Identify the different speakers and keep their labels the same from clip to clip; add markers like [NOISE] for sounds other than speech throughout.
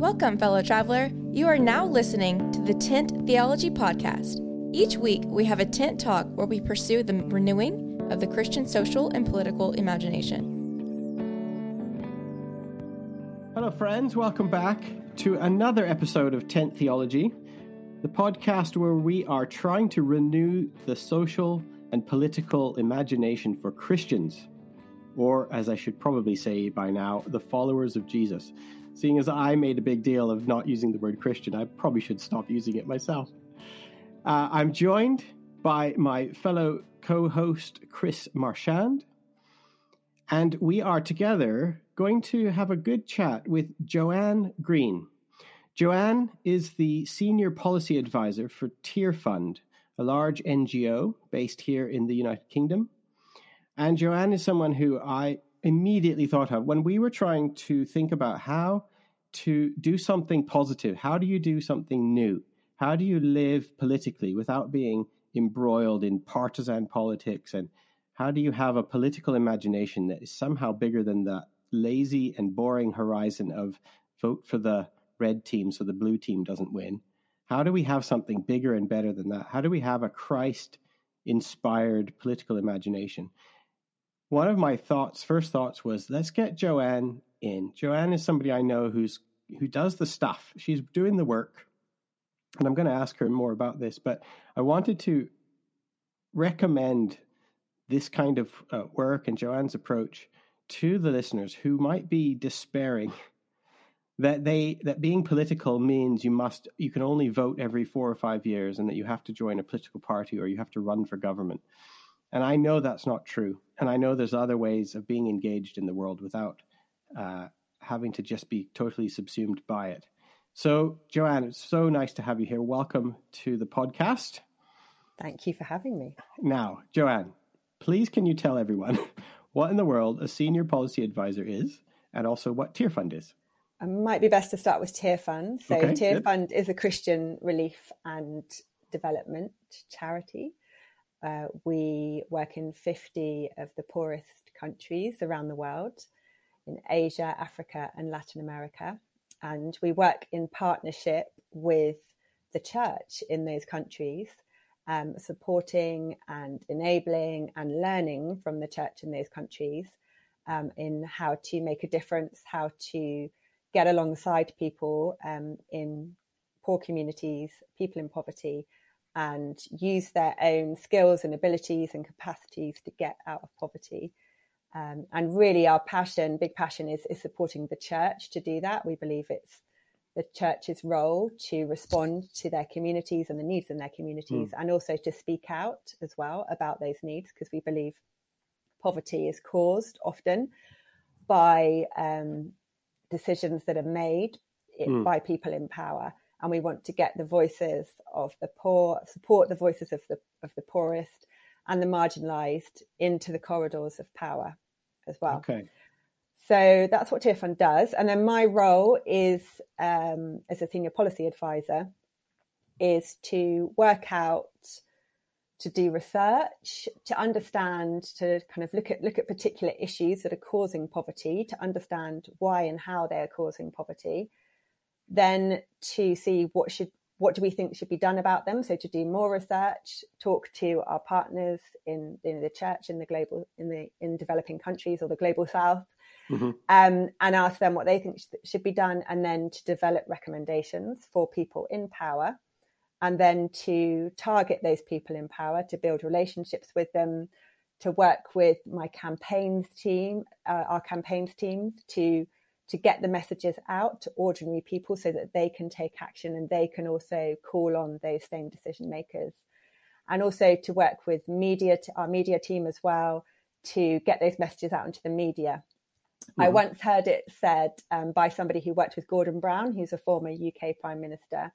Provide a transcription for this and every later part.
Speaker 1: Welcome, fellow traveler. You are now listening to the Tent Theology Podcast. Each week, we have a tent talk where we pursue the renewing of the Christian social and political imagination.
Speaker 2: Hello, friends. Welcome back to another episode of Tent Theology, the podcast where we are trying to renew the social and political imagination for Christians, or as I should probably say by now, the followers of Jesus. Seeing as I made a big deal of not using the word Christian, I probably should stop using it myself. Uh, I'm joined by my fellow co host, Chris Marchand, and we are together going to have a good chat with Joanne Green. Joanne is the senior policy advisor for Tearfund, a large NGO based here in the United Kingdom. And Joanne is someone who I immediately thought of when we were trying to think about how to do something positive. How do you do something new? How do you live politically without being embroiled in partisan politics? And how do you have a political imagination that is somehow bigger than the lazy and boring horizon of vote for the red team so the blue team doesn't win? How do we have something bigger and better than that? How do we have a Christ inspired political imagination? One of my thoughts, first thoughts was let's get Joanne in. Joanne is somebody I know who's who does the stuff. She's doing the work. And I'm going to ask her more about this, but I wanted to recommend this kind of uh, work and Joanne's approach to the listeners who might be despairing [LAUGHS] that they that being political means you must you can only vote every 4 or 5 years and that you have to join a political party or you have to run for government. And I know that's not true. And I know there's other ways of being engaged in the world without uh, having to just be totally subsumed by it. So, Joanne, it's so nice to have you here. Welcome to the podcast.
Speaker 3: Thank you for having me.
Speaker 2: Now, Joanne, please can you tell everyone [LAUGHS] what in the world a senior policy advisor is and also what Tearfund is?
Speaker 3: It might be best to start with Tearfund. So, okay, Tearfund is a Christian relief and development charity. Uh, we work in 50 of the poorest countries around the world in Asia, Africa, and Latin America. And we work in partnership with the church in those countries, um, supporting and enabling and learning from the church in those countries um, in how to make a difference, how to get alongside people um, in poor communities, people in poverty, and use their own skills and abilities and capacities to get out of poverty. Um, and really, our passion, big passion, is, is supporting the church to do that. We believe it's the church's role to respond to their communities and the needs in their communities, mm. and also to speak out as well about those needs, because we believe poverty is caused often by um, decisions that are made mm. by people in power. And we want to get the voices of the poor, support the voices of the of the poorest, and the marginalized into the corridors of power as well.
Speaker 2: Okay.
Speaker 3: So that's what Tearfund does. And then my role is um, as a senior policy advisor is to work out to do research, to understand, to kind of look at look at particular issues that are causing poverty, to understand why and how they are causing poverty, then to see what should what do we think should be done about them? So to do more research, talk to our partners in, in the church, in the global, in the in developing countries or the global south, mm-hmm. um, and ask them what they think should be done, and then to develop recommendations for people in power, and then to target those people in power, to build relationships with them, to work with my campaigns team, uh, our campaigns team to to get the messages out to ordinary people so that they can take action and they can also call on those same decision makers. And also to work with media, our media team as well, to get those messages out into the media. Mm-hmm. I once heard it said um, by somebody who worked with Gordon Brown, who's a former UK Prime Minister,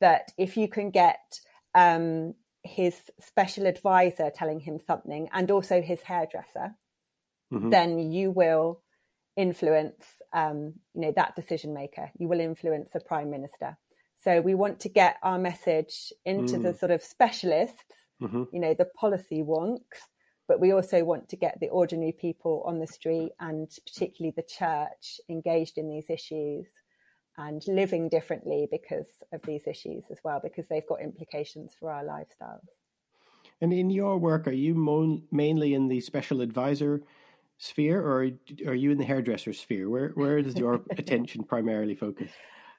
Speaker 3: that if you can get um, his special advisor telling him something and also his hairdresser, mm-hmm. then you will influence um, you know that decision maker you will influence the prime minister so we want to get our message into mm. the sort of specialists mm-hmm. you know the policy wonks but we also want to get the ordinary people on the street and particularly the church engaged in these issues and living differently because of these issues as well, because they've got implications for our lifestyles.
Speaker 2: And in your work, are you mo- mainly in the special advisor sphere, or are you in the hairdresser sphere? Where where does your [LAUGHS] attention primarily focus?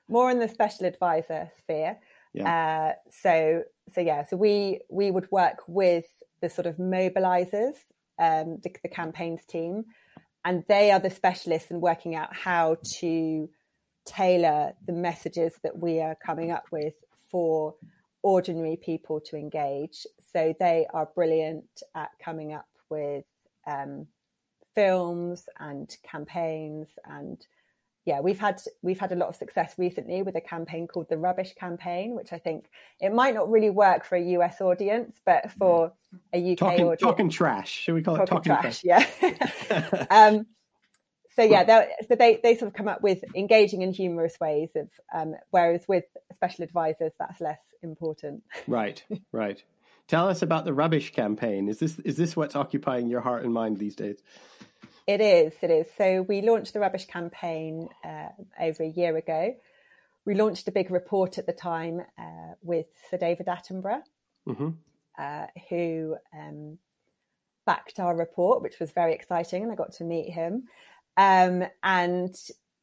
Speaker 3: More in the special advisor sphere. Yeah. Uh, so so yeah, so we we would work with the sort of mobilizers, um, the, the campaigns team, and they are the specialists in working out how to tailor the messages that we are coming up with for ordinary people to engage. So they are brilliant at coming up with um, films and campaigns and yeah we've had we've had a lot of success recently with a campaign called the rubbish campaign which i think it might not really work for a us audience but for a uk
Speaker 2: talking,
Speaker 3: audience.
Speaker 2: talking trash. Should we call
Speaker 3: talking
Speaker 2: it talking
Speaker 3: trash, trash? yeah. [LAUGHS] [LAUGHS] Um, so yeah so they they sort of come up with engaging and humorous ways of um, whereas with special advisors that's less important.
Speaker 2: Right right tell us about the rubbish campaign is this is this what's occupying your heart and mind these days
Speaker 3: it is, it is. So we launched the rubbish campaign uh, over a year ago. We launched a big report at the time uh, with Sir David Attenborough, mm-hmm. uh, who um, backed our report, which was very exciting, and I got to meet him. Um, and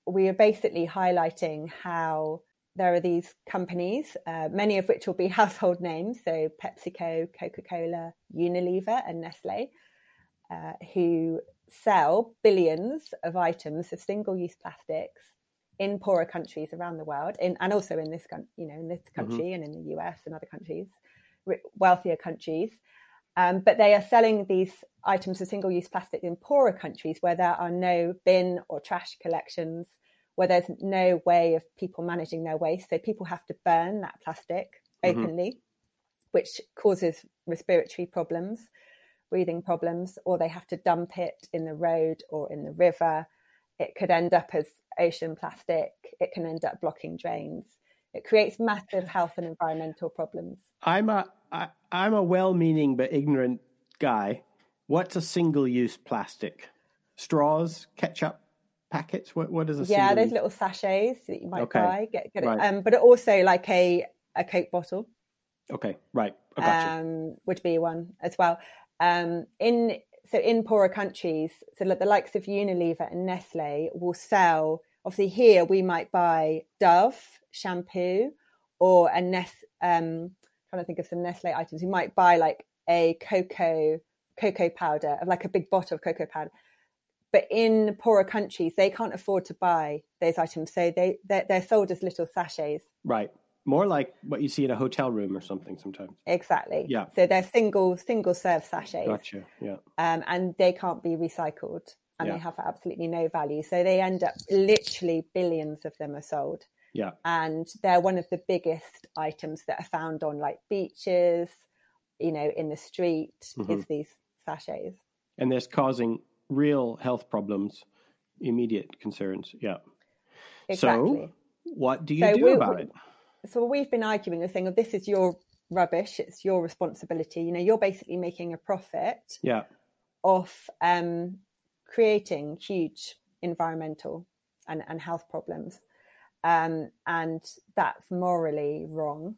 Speaker 3: we are basically highlighting how there are these companies, uh, many of which will be [LAUGHS] household names, so PepsiCo, Coca Cola, Unilever, and Nestle, uh, who sell billions of items of single-use plastics in poorer countries around the world, in, and also in this, you know, in this mm-hmm. country mm-hmm. and in the US and other countries, wealthier countries. Um, but they are selling these items of single-use plastic in poorer countries where there are no bin or trash collections, where there's no way of people managing their waste. So people have to burn that plastic mm-hmm. openly, mm-hmm. which causes respiratory problems breathing problems, or they have to dump it in the road or in the river. It could end up as ocean plastic. It can end up blocking drains. It creates massive health and environmental problems.
Speaker 2: I'm a I, I'm a well-meaning but ignorant guy. What's a single-use plastic? Straws, ketchup packets. What what is a
Speaker 3: yeah? Those little sachets that you might okay. buy. Get get right. it. Um, but also like a a Coke bottle.
Speaker 2: Okay, right. Gotcha.
Speaker 3: Um, would be one as well. Um, in so in poorer countries, so like the likes of Unilever and Nestle will sell. Obviously, here we might buy Dove shampoo or a Nest. Um, trying to think of some Nestle items. We might buy like a cocoa cocoa powder of like a big bottle of cocoa powder. But in poorer countries, they can't afford to buy those items, so they they're, they're sold as little sachets.
Speaker 2: Right more like what you see in a hotel room or something sometimes.
Speaker 3: Exactly.
Speaker 2: Yeah.
Speaker 3: So they're single single serve sachets.
Speaker 2: Gotcha. Yeah.
Speaker 3: Um, and they can't be recycled, and yeah. they have absolutely no value. So they end up literally billions of them are sold.
Speaker 2: Yeah.
Speaker 3: And they're one of the biggest items that are found on like beaches, you know, in the street. Mm-hmm. Is these sachets.
Speaker 2: And they're causing real health problems, immediate concerns. Yeah.
Speaker 3: Exactly.
Speaker 2: So, what do you so do we, about it?
Speaker 3: so we've been arguing the thing of this is your rubbish, it's your responsibility. You know, you're basically making a profit
Speaker 2: yeah.
Speaker 3: off um, creating huge environmental and, and health problems. Um, and that's morally wrong.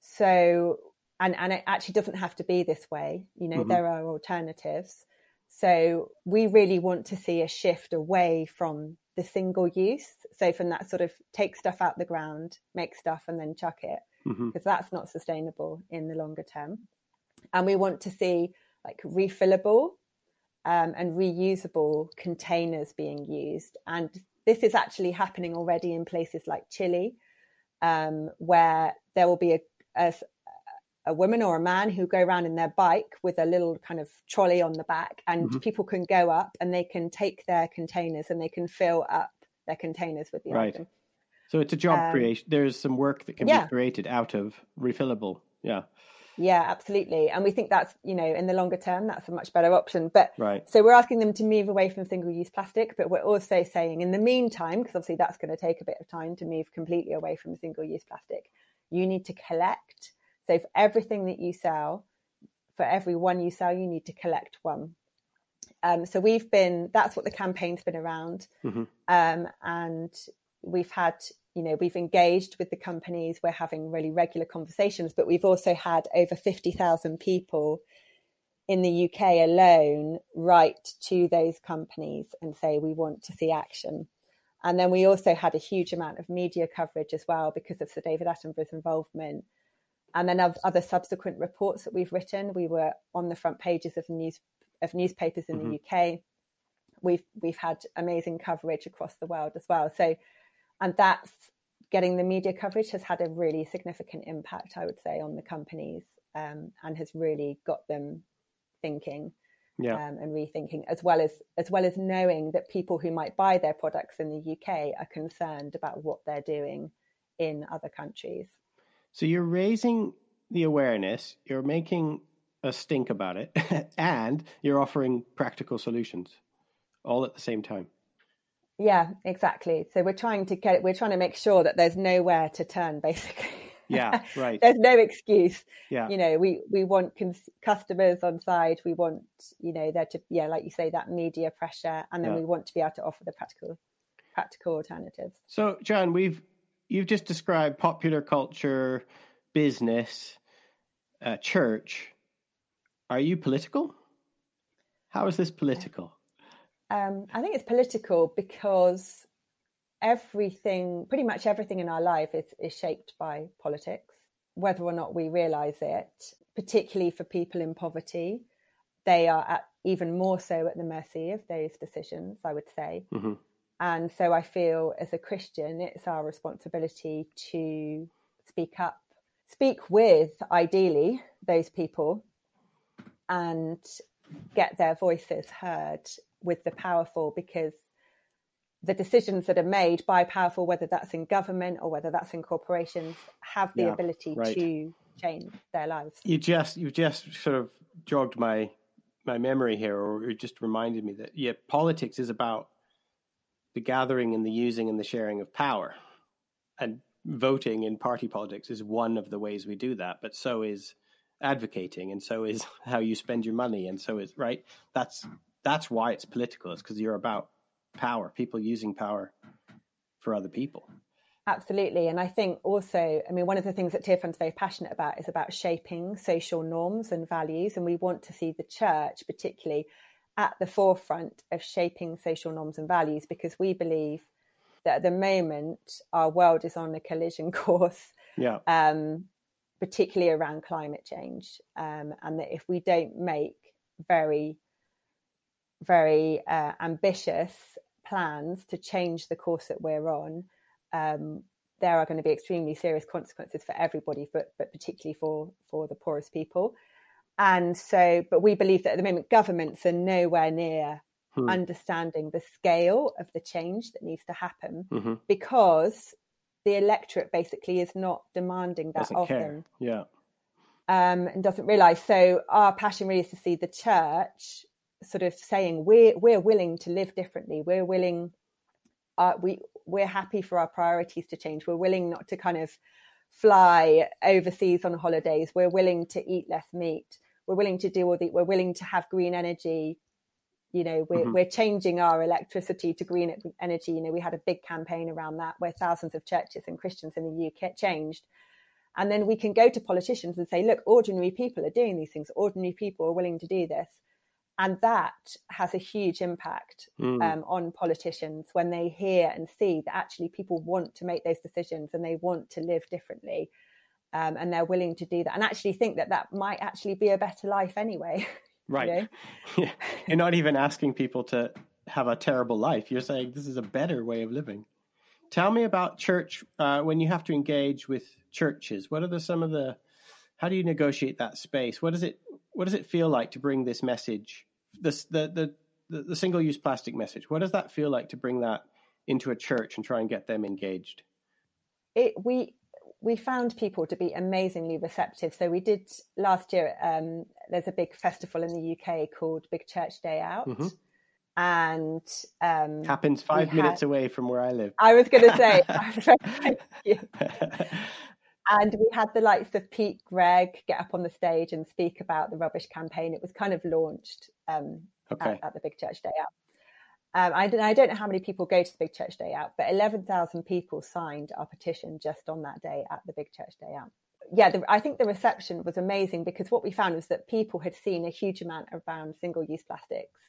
Speaker 3: So, and, and it actually doesn't have to be this way. You know, mm-hmm. there are alternatives. So we really want to see a shift away from the single use. So from that sort of take stuff out the ground, make stuff and then chuck it, because mm-hmm. that's not sustainable in the longer term. And we want to see like refillable um, and reusable containers being used. And this is actually happening already in places like Chile, um, where there will be a, a, a woman or a man who go around in their bike with a little kind of trolley on the back, and mm-hmm. people can go up and they can take their containers and they can fill up their containers with the right. item.
Speaker 2: So it's a job um, creation. There's some work that can yeah. be created out of refillable. Yeah.
Speaker 3: Yeah, absolutely. And we think that's, you know, in the longer term, that's a much better option. But
Speaker 2: right.
Speaker 3: so we're asking them to move away from single use plastic, but we're also saying in the meantime, because obviously that's going to take a bit of time to move completely away from single use plastic, you need to collect so for everything that you sell, for every one you sell, you need to collect one. Um, so we've been that's what the campaign's been around, mm-hmm. um, and we've had you know we've engaged with the companies we're having really regular conversations but we've also had over 50,000 people in the UK alone write to those companies and say we want to see action and then we also had a huge amount of media coverage as well because of Sir David Attenborough's involvement and then of other subsequent reports that we've written we were on the front pages of news of newspapers in mm-hmm. the UK we've we've had amazing coverage across the world as well so and that's getting the media coverage has had a really significant impact, I would say, on the companies um, and has really got them thinking yeah. um, and rethinking, as well as as well as knowing that people who might buy their products in the UK are concerned about what they're doing in other countries.
Speaker 2: So you're raising the awareness, you're making a stink about it, [LAUGHS] and you're offering practical solutions all at the same time.
Speaker 3: Yeah, exactly. So we're trying to get we're trying to make sure that there's nowhere to turn [LAUGHS] basically.
Speaker 2: Yeah, right.
Speaker 3: there's no excuse. Yeah. You know, we we want cons- customers on side, we want, you know, there to yeah, like you say that media pressure and then yeah. we want to be able to offer the practical practical alternatives.
Speaker 2: So, Jan, we've you've just described popular culture, business, uh, church. Are you political? How is this political?
Speaker 3: Um, I think it's political because everything, pretty much everything in our life is, is shaped by politics, whether or not we realize it, particularly for people in poverty. They are at, even more so at the mercy of those decisions, I would say. Mm-hmm. And so I feel as a Christian, it's our responsibility to speak up, speak with, ideally, those people and get their voices heard with the powerful because the decisions that are made by powerful, whether that's in government or whether that's in corporations, have the yeah, ability right. to change their lives.
Speaker 2: You just you just sort of jogged my my memory here, or it just reminded me that yeah, politics is about the gathering and the using and the sharing of power, and voting in party politics is one of the ways we do that. But so is advocating, and so is [LAUGHS] how you spend your money, and so is right. That's that's why it's political. It's because you're about power, people using power for other people.
Speaker 3: Absolutely. And I think also, I mean, one of the things that Tearfund's very passionate about is about shaping social norms and values. And we want to see the church, particularly, at the forefront of shaping social norms and values because we believe that at the moment our world is on a collision [LAUGHS] course.
Speaker 2: Yeah.
Speaker 3: Um, particularly around climate change. Um, and that if we don't make very very uh, ambitious plans to change the course that we're on, um, there are going to be extremely serious consequences for everybody, but but particularly for for the poorest people. And so, but we believe that at the moment governments are nowhere near hmm. understanding the scale of the change that needs to happen mm-hmm. because the electorate basically is not demanding that
Speaker 2: doesn't
Speaker 3: of
Speaker 2: care.
Speaker 3: them.
Speaker 2: Yeah.
Speaker 3: Um, and doesn't realize. So our passion really is to see the church sort of saying we're we're willing to live differently. We're willing. Uh, we we're happy for our priorities to change. We're willing not to kind of fly overseas on holidays. We're willing to eat less meat. We're willing to do all the. We're willing to have green energy. You know, we're mm-hmm. we're changing our electricity to green energy. You know, we had a big campaign around that where thousands of churches and Christians in the UK changed. And then we can go to politicians and say, look, ordinary people are doing these things. Ordinary people are willing to do this and that has a huge impact mm. um, on politicians when they hear and see that actually people want to make those decisions and they want to live differently um, and they're willing to do that and actually think that that might actually be a better life anyway [LAUGHS]
Speaker 2: right you know? [LAUGHS] yeah. you're not even asking people to have a terrible life you're saying this is a better way of living tell me about church uh, when you have to engage with churches what are the, some of the how do you negotiate that space what does it what does it feel like to bring this message this the the the single use plastic message. What does that feel like to bring that into a church and try and get them engaged?
Speaker 3: It we we found people to be amazingly receptive. So we did last year. Um, there's a big festival in the UK called Big Church Day Out. Mm-hmm. And um,
Speaker 2: happens five minutes had, away from where I live.
Speaker 3: I was going to say, [LAUGHS] and we had the likes of Pete Greig get up on the stage and speak about the rubbish campaign. It was kind of launched um, okay. at, at, the Big Church Day Out. Um, I, don't, I don't know how many people go to the Big Church Day Out, but 11,000 people signed our petition just on that day at the Big Church Day Out. Yeah, the, I think the reception was amazing because what we found was that people had seen a huge amount around single use plastics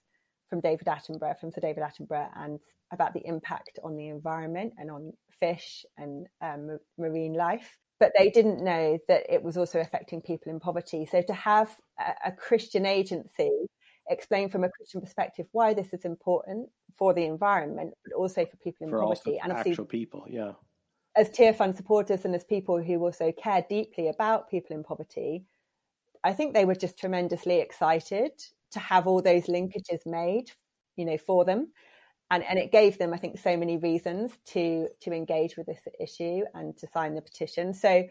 Speaker 3: from David Attenborough, from Sir David Attenborough, and about the impact on the environment and on fish and um, marine life. But they didn't know that it was also affecting people in poverty. So to have a, a Christian agency explain from a Christian perspective why this is important for the environment, but also for people in
Speaker 2: for
Speaker 3: poverty
Speaker 2: and actual people. Yeah,
Speaker 3: as Tear Fund supporters and as people who also care deeply about people in poverty, I think they were just tremendously excited to have all those linkages made, you know, for them. And, and it gave them, I think, so many reasons to to engage with this issue and to sign the petition. So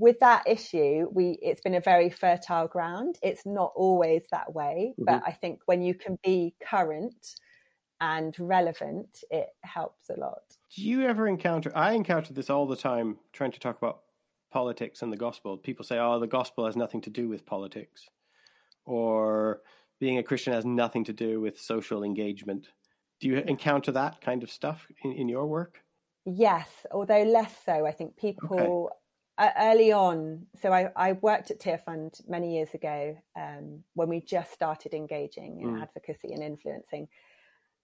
Speaker 3: with that issue, we it's been a very fertile ground. It's not always that way, mm-hmm. but I think when you can be current and relevant, it helps a lot.
Speaker 2: Do you ever encounter? I encounter this all the time trying to talk about politics and the gospel. People say, "Oh, the gospel has nothing to do with politics," or being a Christian has nothing to do with social engagement. Do you encounter that kind of stuff in, in your work?
Speaker 3: Yes, although less so. I think people okay uh, early on, so I, I, worked at Tear Fund many years ago um, when we just started engaging in mm. advocacy and influencing.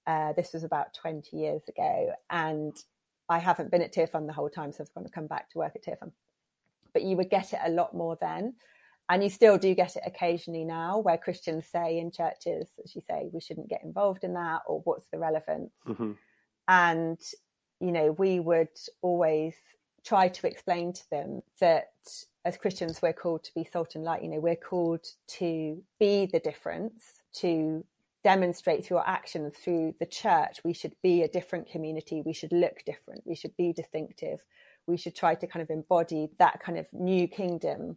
Speaker 3: Uh, this was about 20 years ago. And I haven't been at Tear Fund the whole time, so I've got to come back to work at Tear Fund. But you would get it a lot more then. And you still do get it occasionally now, where Christians say in churches, as you say, we shouldn't get involved in that, or what's the relevance? Mm-hmm. And, you know, we would always try to explain to them that as Christians, we're called to be salt and light. You know, we're called to be the difference, to demonstrate through our actions, through the church. We should be a different community. We should look different. We should be distinctive. We should try to kind of embody that kind of new kingdom,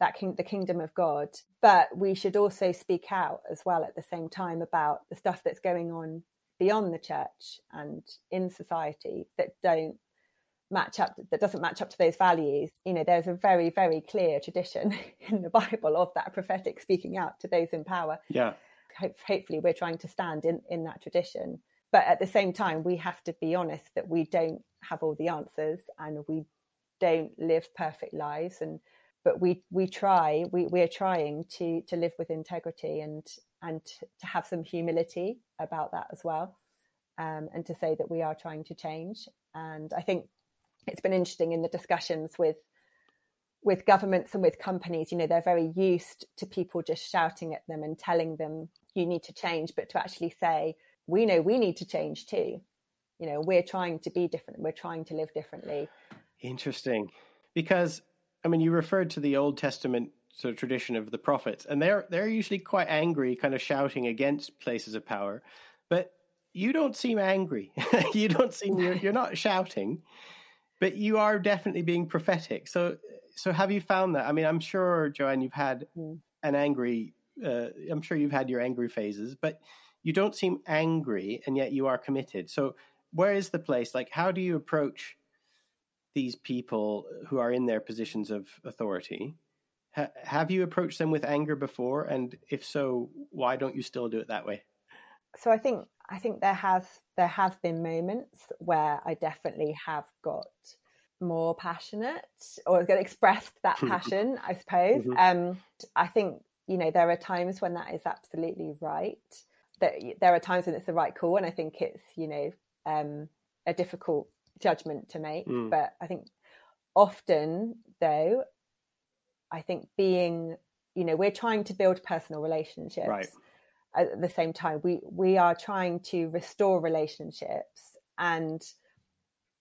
Speaker 3: that king, the kingdom of God. But we should also speak out as well at the same time about the stuff that's going on beyond the church and in society that don't match up that doesn't match up to those values you know there's a very very clear tradition [LAUGHS] in the bible of that prophetic speaking out to those in power.
Speaker 2: Yeah.
Speaker 3: Hopefully we're trying to stand in in that tradition. But at the same time we have to be honest that we don't have all the answers and we don't live perfect lives. And but we we try we we're trying to to live with integrity and and to have some humility about that as well um, and to say that we are trying to change. And i think it's been interesting in the discussions with with governments and with companies you know they're very used to people just shouting at them and telling them you need to change but to actually say we know we need to change too. You know we're trying to be different we're trying to live differently.
Speaker 2: Interesting. Because i mean you referred to the old testament sort of tradition of the prophets and they're they're usually quite angry kind of shouting against places of power but you don't seem angry. [LAUGHS] You don't seem you're, you're not shouting but you are definitely being prophetic. So, so have you found that? I mean, I'm sure, Joanne, you've had mm. an angry. Uh, I'm sure you've had your angry phases, but you don't seem angry, and yet you are committed. So, where is the place? Like, how do you approach these people who are in their positions of authority? Ha- have you approached them with anger before? And if so, why don't you still do it that way?
Speaker 3: So, I think I think there has there have been moments where I definitely have got more passionate or expressed that [LAUGHS] passion, I suppose. Mm-hmm. Um, I think you know there are times when that is absolutely right. That there are times when it's the right call, and I think it's you know um, a difficult judgment to make. Mm. But I think often though, I think being you know we're trying to build personal relationships.
Speaker 2: Right
Speaker 3: at the same time we we are trying to restore relationships and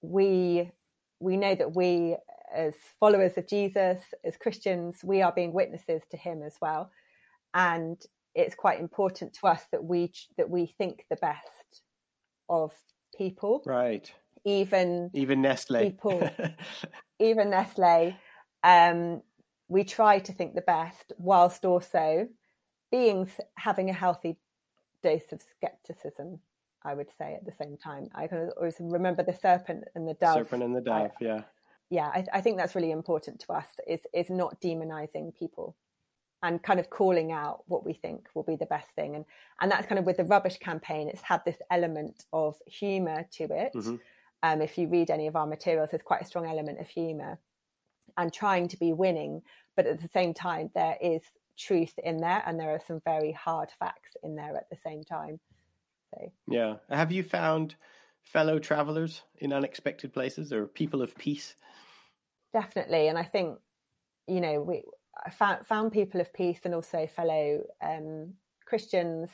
Speaker 3: we we know that we as followers of Jesus as Christians we are being witnesses to him as well. And it's quite important to us that we that we think the best of people.
Speaker 2: Right.
Speaker 3: Even
Speaker 2: even Nestle.
Speaker 3: people. [LAUGHS] Even Nestle. Um we try to think the best whilst also being having a healthy dose of skepticism I would say at the same time. I can always remember the serpent and the dove.
Speaker 2: Serpent and the dove, I, yeah.
Speaker 3: Yeah, I, I, think that's really important to us. Is is not demonizing people. and kind of calling out what we think will be the best thing. And and that's kind of with the rubbish campaign, it's had this element of humour to it. Mm-hmm. Um, if you read any of our materials, there's quite a strong element of humour and trying to be winning, but at the same time, there is truth in there, and there are some very hard facts in there at the same time. So
Speaker 2: yeah, have you found fellow travelers in unexpected places or people of peace?
Speaker 3: Definitely, and I think you know we found, found people of peace and also fellow um, Christians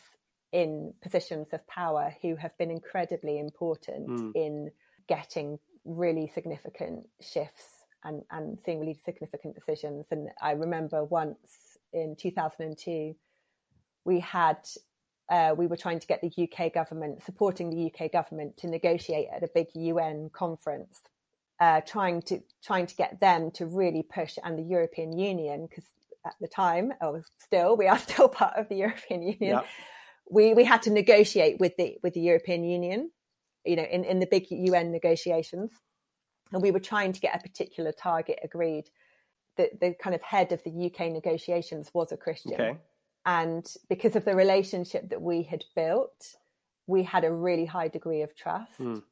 Speaker 3: in positions of power who have been incredibly important mm. in getting really significant shifts and, and seeing really significant decisions. And I remember once in 2002, we had uh, we were trying to get the UK government supporting the UK government to negotiate at a big UN conference uh, trying to trying to get them to really push and the European Union because at the time or still we are [LAUGHS] still part of the European Union. Yep. We we had to negotiate with the with the European Union, you know, in, in the big UN negotiations, and we were trying to get a particular target agreed. The the kind of head of the UK negotiations was a Christian, okay. and because of the relationship that we had built, we had a really high degree of trust. Mm.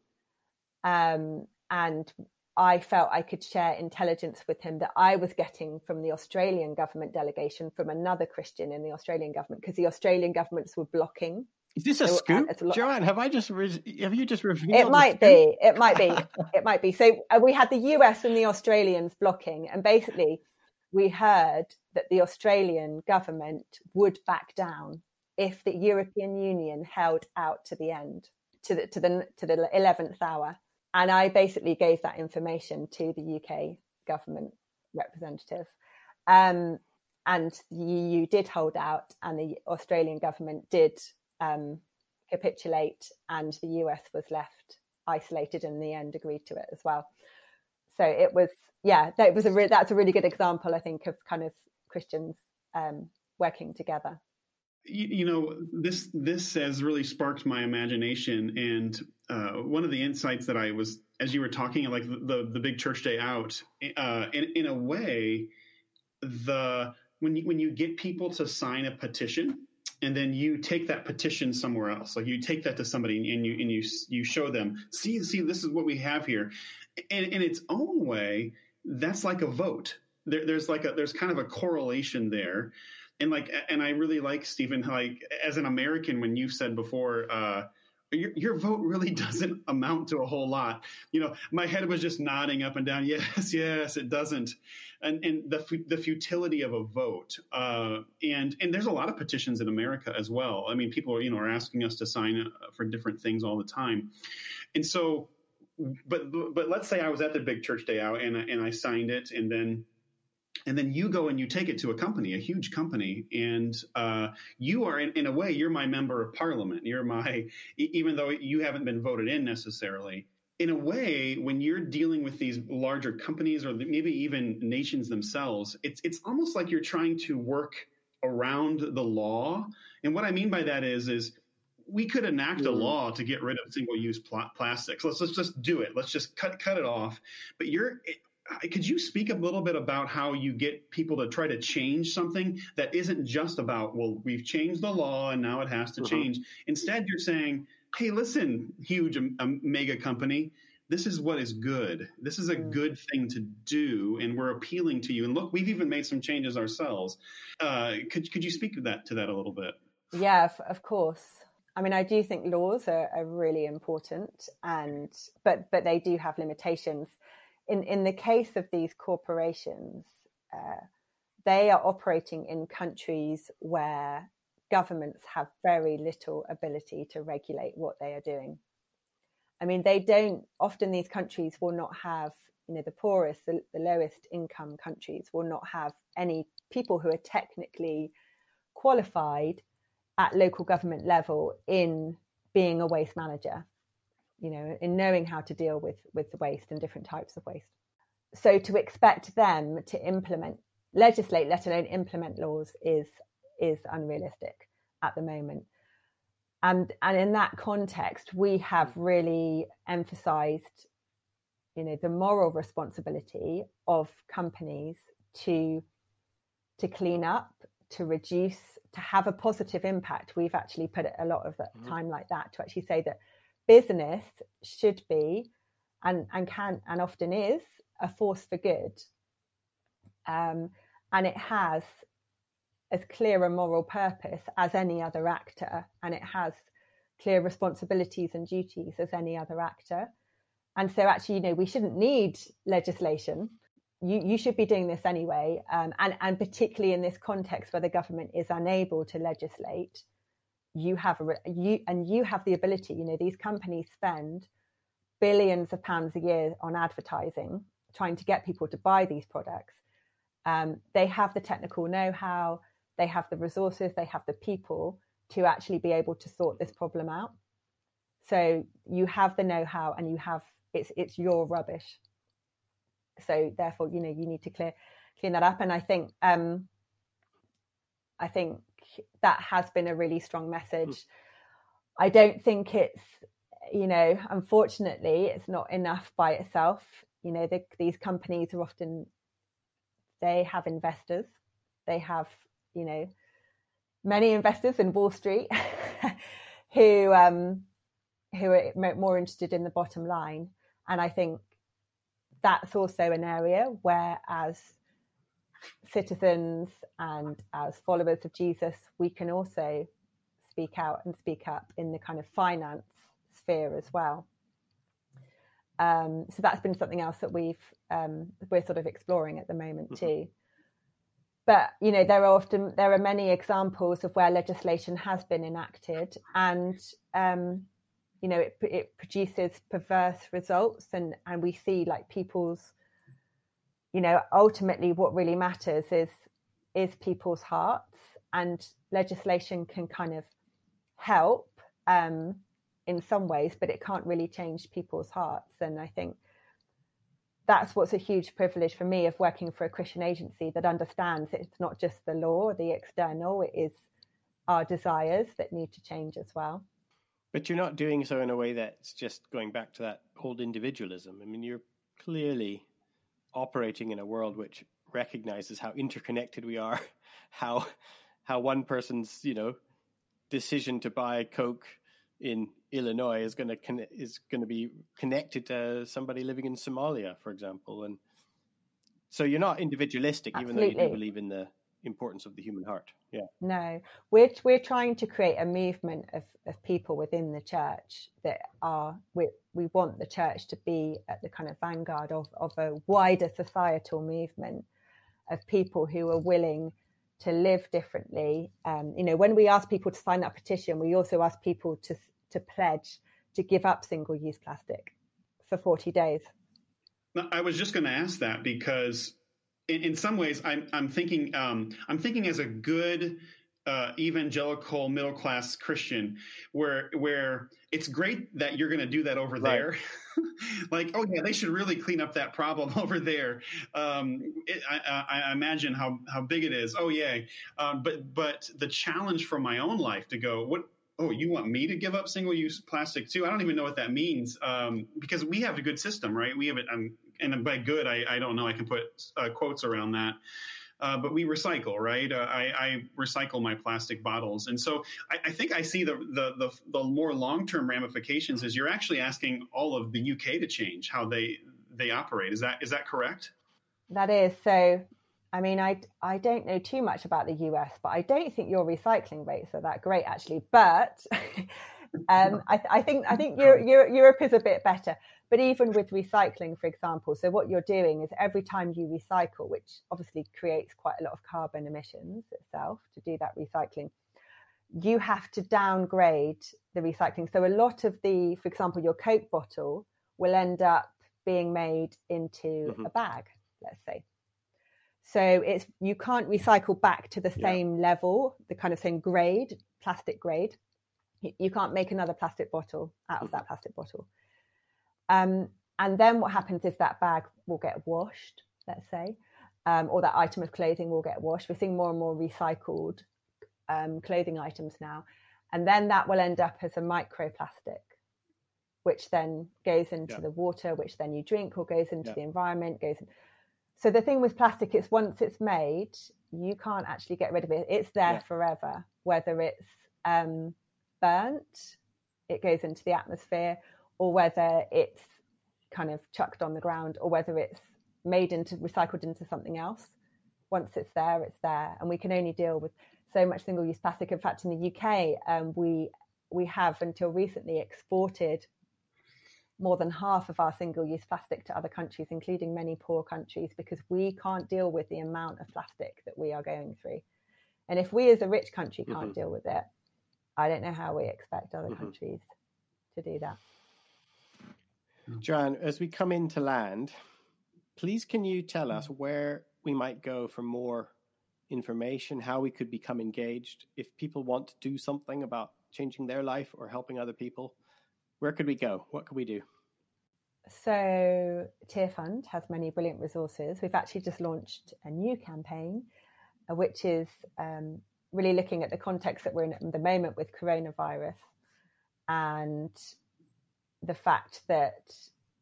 Speaker 3: Um, and I felt I could share intelligence with him that I was getting from the Australian government delegation from another Christian in the Australian government because the Australian governments were blocking.
Speaker 2: Is this a so, scoop, uh, a Joanne? Have I just re- have you just revealed?
Speaker 3: It might be. It might be. [LAUGHS] it might be. So uh, we had the US and the Australians blocking, and basically we heard that the Australian government would back down if the European Union held out to the end, to the to the to the eleventh hour. And I basically gave that information to the UK government representative. Um, and the EU did hold out, and the Australian government did um, capitulate, and the US was left isolated, in the end agreed to it as well. So it was, yeah, that was a re- that's a really good example, I think, of kind of Christians um, working together
Speaker 4: you, you, know this this has really sparked my imagination and uh, one of the insights that i was as you were talking like the the, the big church day out uh, in, in a way the when you when you get people to sign a petition and then you take that petition somewhere else. Like you take that to somebody and you and you you show them see see this is what we have here. And in its own way that's like a vote. There, there's like a there's kind of a correlation there. And like and i really like stephen like as an american when you've said before uh your, your, vote really [LAUGHS] doesn't amount to a whole lot. You know, my head was just nodding up and down. [LAUGHS] Yes, yes, it doesn't. And, and the the futility of a vote. Uh, and and there's a lot of petitions in America as well. I mean, people are you know are asking us to sign uh, for different things all the time. And so, but but let's say I was at the big church day out and and I signed it, and then and then you go and you take it to a company, a huge company, and uh, you are in, in, a way you're my member of parliament. You're my even though you haven't been voted in necessarily. In a way, when you're dealing with these larger companies or maybe even nations themselves, it's it's almost like you're trying to work around the law. And what I mean by that is is we could enact a mm-hmm. law to get rid of single-use pl- plastics. Let's let's just do it. Let's just cut cut it off. But you're could you speak a little bit about how you get people to try to change something that isn't just about well we've changed the law and now it has to uh-huh. change. Instead you're saying hey listen huge um, mega company this is what is good. This is a mm. good thing to do and we're appealing to you. And look we've even made some changes ourselves. Uh, could, could you speak to that to that a little bit?
Speaker 3: Yeah of course. I mean, I do think laws are, are really important, and but but they do have limitations in in the case of these corporations, uh, they are operating in countries where governments have very little ability to regulate what they are doing. I mean, they don't often these countries will not have you know the poorest, the, the lowest income countries will not have any people who are technically qualified at local government level in being a waste manager you know, in knowing how to deal with with the waste and different types of waste. So to expect them to implement, legislate, let alone implement laws, is is unrealistic at the moment. And and in that context, we have really emphasised, you know, the moral responsibility of companies to to clean up, to reduce to have a positive impact we've actually put a lot of mm-hmm. time like that to actually say that business should be and and can and often is a force for good. Um, and it has as clear a moral purpose as any other actor and it has clear responsibilities and duties as any other actor. And so actually you know we shouldn't need legislation. You, you should be doing this anyway. Um, and, and particularly in this context where the government is unable to legislate you have a you and you have the ability you know these companies spend billions of pounds a year on advertising trying to get people to buy these products. Um, they have the technical know-how they have the resources they have the people to actually be able to sort this problem out. So you have the know-how and you have it's it's your rubbish. So therefore you know you need to clear clean that up. And i think um i think that has been a really strong message. I don't think it's you know unfortunately it's not enough by itself. You know the, these companies are often they have investors. They have you know many investors in wall street [LAUGHS] who um who are more interested in the bottom line. And i think that's also an area where, as citizens and as followers of Jesus, we can also speak out and speak up in the kind of finance sphere as well. Um, so that's been something else that we've um, we're sort of exploring at the moment mm-hmm. too. But you know, there are often there are many examples of where legislation has been enacted, and um, you know it, it produces perverse results and and we see like people's you know ultimately what really matters is is people's hearts and legislation can kind of help um, in some ways but it can't really change people's hearts and i think that's what's a huge privilege for me of working for a christian agency that understands it's not just the law the external it is our desires that need to change as well
Speaker 2: but you're not doing so in a way that's just going back to that old individualism. I mean, you're clearly operating in a world which recognizes how interconnected we are, [LAUGHS] how how one person's you know decision to buy Coke in Illinois is going to con- is going to be connected to somebody living in Somalia, for example, and so you're not individualistic, Absolutely. even though you do believe in the importance of the human heart. Yeah.
Speaker 3: No, we're we're trying to create a movement of, of people within the church that are we we want the church to be at the kind of vanguard of of a wider societal movement of people who are willing to live differently. Um, you know, when we ask people to sign that petition, we also ask people to to pledge to give up single use plastic for 40 days.
Speaker 4: I was just going to ask that because in, in some ways, I'm I'm thinking um, I'm thinking as a good uh, evangelical middle class Christian, where where it's great that you're going to do that over right. there. [LAUGHS] like, oh yeah, they should really clean up that problem [LAUGHS] over there. Um, it, I, I, imagine how how big it is. Oh yeah, um, but but the challenge for my own life to go what. Oh, you want me to give up single-use plastic too? I don't even know what that means um, because we have a good system, right? We have it. I'm and by good, I, I don't know. I can put uh, quotes around that. Uh, but we recycle, right? Uh, I, I, recycle my plastic bottles, and so I, I think I see the the the, the more long term ramifications is you're actually asking all of the UK to change how they they operate. Is that is that correct?
Speaker 3: That is so. I mean, I I don't know too much about the US, but I don't think your recycling rates are that great actually. But [LAUGHS] um, I, I think I think Europe, Europe is a bit better. But even with recycling, for example, so what you're doing is every time you recycle, which obviously creates quite a lot of carbon emissions itself to do that recycling, you have to downgrade the recycling. So a lot of the, for example, your Coke bottle will end up being made into mm-hmm. a bag, let's say. So it's you can't recycle back to the same yeah. level, the kind of same grade, plastic grade. You can't make another plastic bottle out of that plastic bottle. Um, and then what happens is that bag will get washed, let's say, um, or that item of clothing will get washed. We're seeing more and more recycled um, clothing items now. And then that will end up as a microplastic, which then goes into yeah. the water, which then you drink or goes into yeah. the environment, goes. In... So the thing with plastic is once it's made, you can't actually get rid of it. It's there
Speaker 2: Yeah.
Speaker 3: forever, whether it's um, burnt, it goes into the atmosphere, or whether it's kind of chucked on the ground, or whether it's made into recycled into something else. Once it's there, it's there, and we can only deal with so much single-use plastic. In fact, in the UK, um, we we have until recently exported more than half of our single-use plastic to other countries, including many poor countries, because we can't deal with the amount of plastic that we are going through. And if we, as a rich country, can't
Speaker 2: Mhm.
Speaker 3: deal with it, I don't know how we expect other
Speaker 2: Mhm.
Speaker 3: countries to do that.
Speaker 2: John, as we come into land, please can you tell us
Speaker 3: Mm.
Speaker 2: where we might go for more information, how we could become engaged? If people want to do something about changing their life or helping other people, where could we go? What could we do?
Speaker 3: So, Tearfund has many brilliant resources. We've actually just launched a new campaign, uh, which is um, really looking at the context that we're in at the moment with coronavirus and the fact that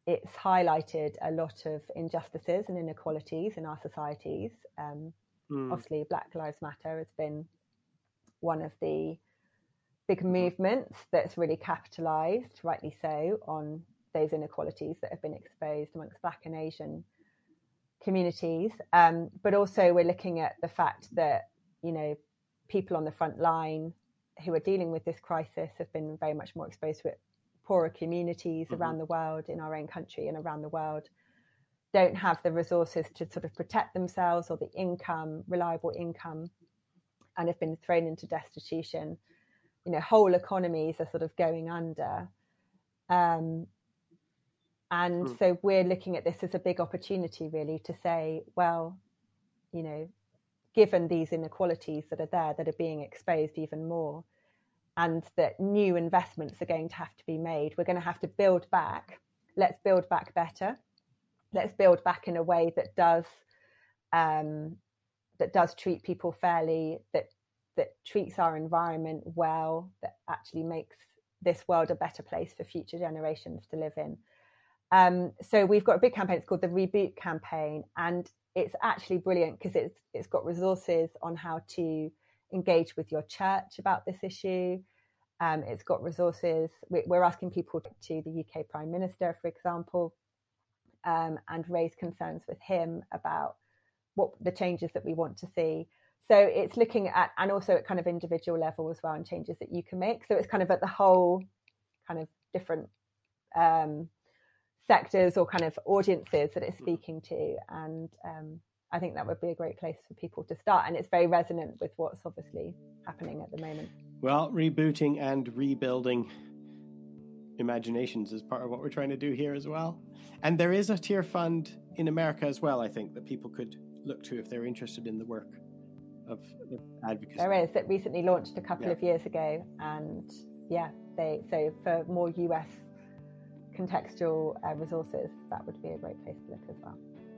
Speaker 3: it's highlighted a lot of injustices and inequalities in our societies. Um,
Speaker 2: Mm,
Speaker 3: obviously Black Lives Matter has been one of the big movements that's really capitalized, rightly so, on those inequalities that have been exposed amongst Black and Asian communities. Um, but also, we're looking at the fact that, you know, people on the front line who are dealing with this crisis have been very much more exposed to it. Poorer communities
Speaker 2: Mhm.
Speaker 3: around the world, in our own country and around the world, don't have the resources to sort of protect themselves or the income, reliable income, and have been thrown into destitution. You know, whole economies are sort of going under. Um, and
Speaker 2: Hmm.
Speaker 3: so we're looking at this as a big opportunity, really, to say, well, you know, given these inequalities that are there, that are being exposed even more, and that new investments are going to have to be made, we're going to have to build back. Let's build back better. Let's build back in a way that does um, that does treat people fairly, that that treats our environment well, that actually makes this world a better place for future generations to live in. Um, so we've got a big campaign. It's called the Reboot Campaign, and it's actually brilliant because it's it's got resources on how to engage with your church about this issue. Um, it's got resources. We, we're asking people to the UK Prime Minister, for example, um, and raise concerns with him about what the changes that we want to see. So it's looking at, and also at kind of individual level as well, and changes that you can make. So it's kind of at the whole kind of different um, sectors or kind of audiences that it's speaking to. And um, I think that would be a great place for people to start. And it's very resonant with what's obviously happening at the moment.
Speaker 2: Well, rebooting and rebuilding imaginations is part of what we're trying to do here as well. And there is a Tearfund in America as well, I think, that people could look to if they're interested in the work of, advocacy.
Speaker 3: There is that recently launched a couple
Speaker 2: Yeah.
Speaker 3: of years ago, and yeah, they so for more US contextual uh, resources, that would be a great place to look as well.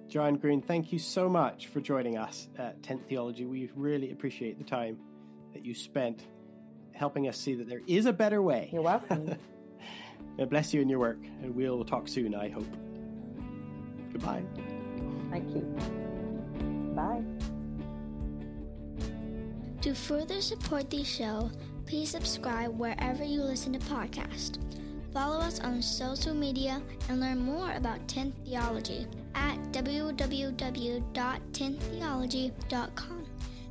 Speaker 2: John Green, thank you so much for joining us at 10th Theology. We really appreciate the time that you spent helping us see that there is a better way.
Speaker 3: You're welcome. [LAUGHS]
Speaker 2: God bless you in your work, and we'll talk soon, I hope. Goodbye.
Speaker 3: Thank you. Bye.
Speaker 5: To further support the show, please subscribe wherever you listen to podcasts. Follow us on social media and learn more about 10th Theology at www.10ththeology.com.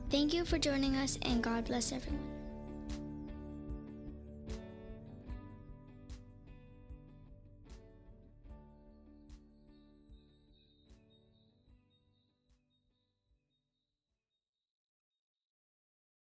Speaker 5: Thank you for joining us and God bless everyone.